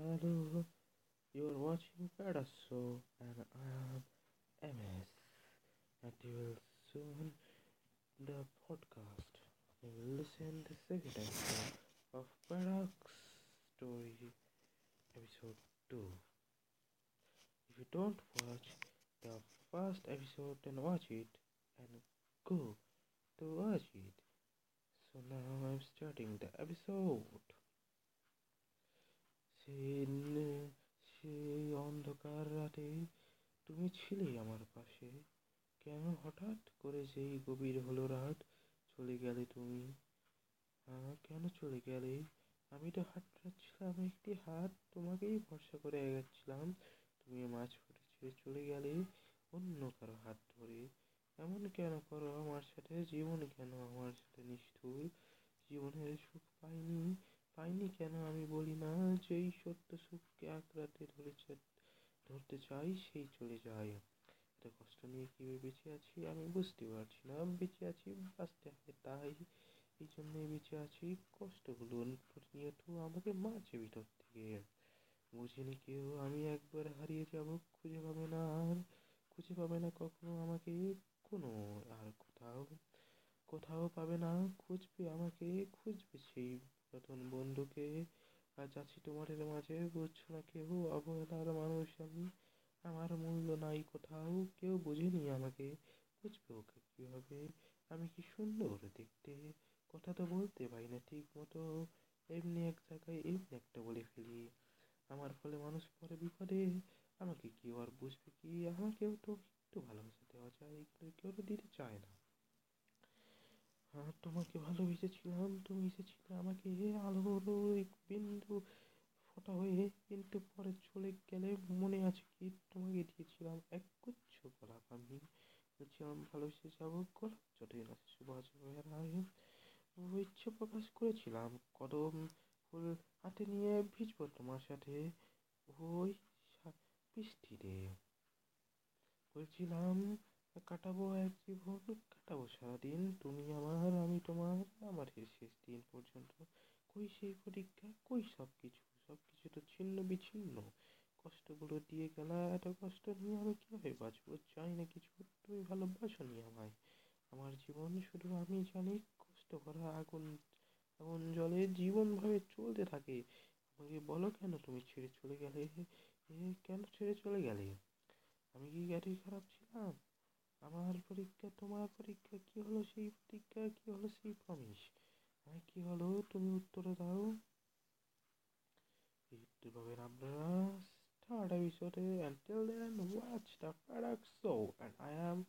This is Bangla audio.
Hello, you are watching Pedasso and I am MS and you will soon the podcast. You will listen the second episode of Paradox Story episode 2. If you don't watch the first episode then watch it and go to watch it. So now I'm starting the episode. রাতে তুমি ছিলে আমার পাশে। কেন হঠাৎ করে সেই গভীর হলো রাত, চলে গেলে তুমি? হ্যাঁ কেন চলে গেলে? আমি তো হাঁটছিলাম, একটি হাত তোমাকেই ভরসা করে এগাচ্ছিলাম। তুমি মাছ ফুটে চলে গেলে অন্য কারও হাত ধরে। এমন কেন করো আমার সাথে? জীবন কেন আমার সাথে নিষ্ঠুর? জীবনের সুখ পাইনি পাইনি কেন আমি বলি না? যেই সত্য সুখকে আঁকড়াতে ধরেছে ধরতে চাই, সেই চলে যায়। এত কষ্ট নিয়ে কীভাবে বেঁচে আছি? আমি বুঝতে পারছি না। বেঁচে আছি বাঁচতে হবে তাই এই জন্যই বেঁচে আছি। কষ্টগুলো প্রতিনিয়ত আমাকে মাঝে ভিতর থেকে। বুঝিনি কেউ, আমি একবার হারিয়ে যাব, খুঁজে পাবে না আর, খুঁজে পাবে না কখনো আমাকে। কোনো আর কোথাও কোথাও পাবে না, খুঁজবে আমাকে, খুঁজবে সেই পুরাতন বন্ধুকে। আজ আছি তোমাদের মাঝে, বুঝছ না কেউ অবহেলার মানুষ আমি। আমার মূল্য নাই কোথাও, কেউ বুঝেনি আমাকে। বুঝবে ওকে কীভাবে? আমি কি সুন্দর দেখতে? কথা তো বলতে পারি না ঠিক মতো। এমনি এক জায়গায় এমনি একটা বলে ফেলি। আমার ফলে মানুষ পরে বিপদে। আমাকে কেউ আর বুঝবে কি? আমাকেও তো একটু ভালোবাসা দেওয়া যায়। কিন্তু কেউ তো দিতে চায় না। আর তোমাকে ভালোবেসেছিলাম, তুমি এসেছিলে আমাকে আলোর বিন্দু ফোঁটা হয়ে কিন্তু পরে চলে গেলে মনে আছে কি তোমাকে দিয়েছিলাম এক গুচ্ছ গোলাপ আমি। বলছিলাম ভালোবেসে যাব গোলাপ নাচছে বাজবে রায়। ইচ্ছে প্রকাশ করেছিলাম, কদম ফুল হাতে নিয়ে ভিজবো তোমার সাথে। ওই বৃষ্টিতে বলছিলাম কাটাবো এক জীবন কাটাবো সারাদিন। তুমি আমার, আমি তোমার, আমার শেষ দিন পর্যন্ত। কই সেই প্রতিজ্ঞা কই সব কিছু সব কিছু তো ছিন্ন বিচ্ছিন্ন। কষ্টগুলো দিয়ে গেলা, এত কষ্ট নিয়ে আমি কীভাবে বাঁচবো? চাই না কিছু, তুমি ভালোবাসো নি আমায়। আমার জীবন শুধু আমি জানি, কষ্ট করা আগুন আগুন জলে জীবনভাবে চলতে থাকে। আমাকে বলো কেন তুমি ছেড়ে চলে গেলে? কেন ছেড়ে চলে গেলে? আমি কি এতই খারাপ ছিলাম? পরীক্ষা তোমার পরীক্ষা কি হলো সেই পরীক্ষা কি হলো সেই প্রমিস আমি কি হলো তুমি উত্তরে দাও দেখতে পাবেন আপনারা start episode until then watch the product show and I am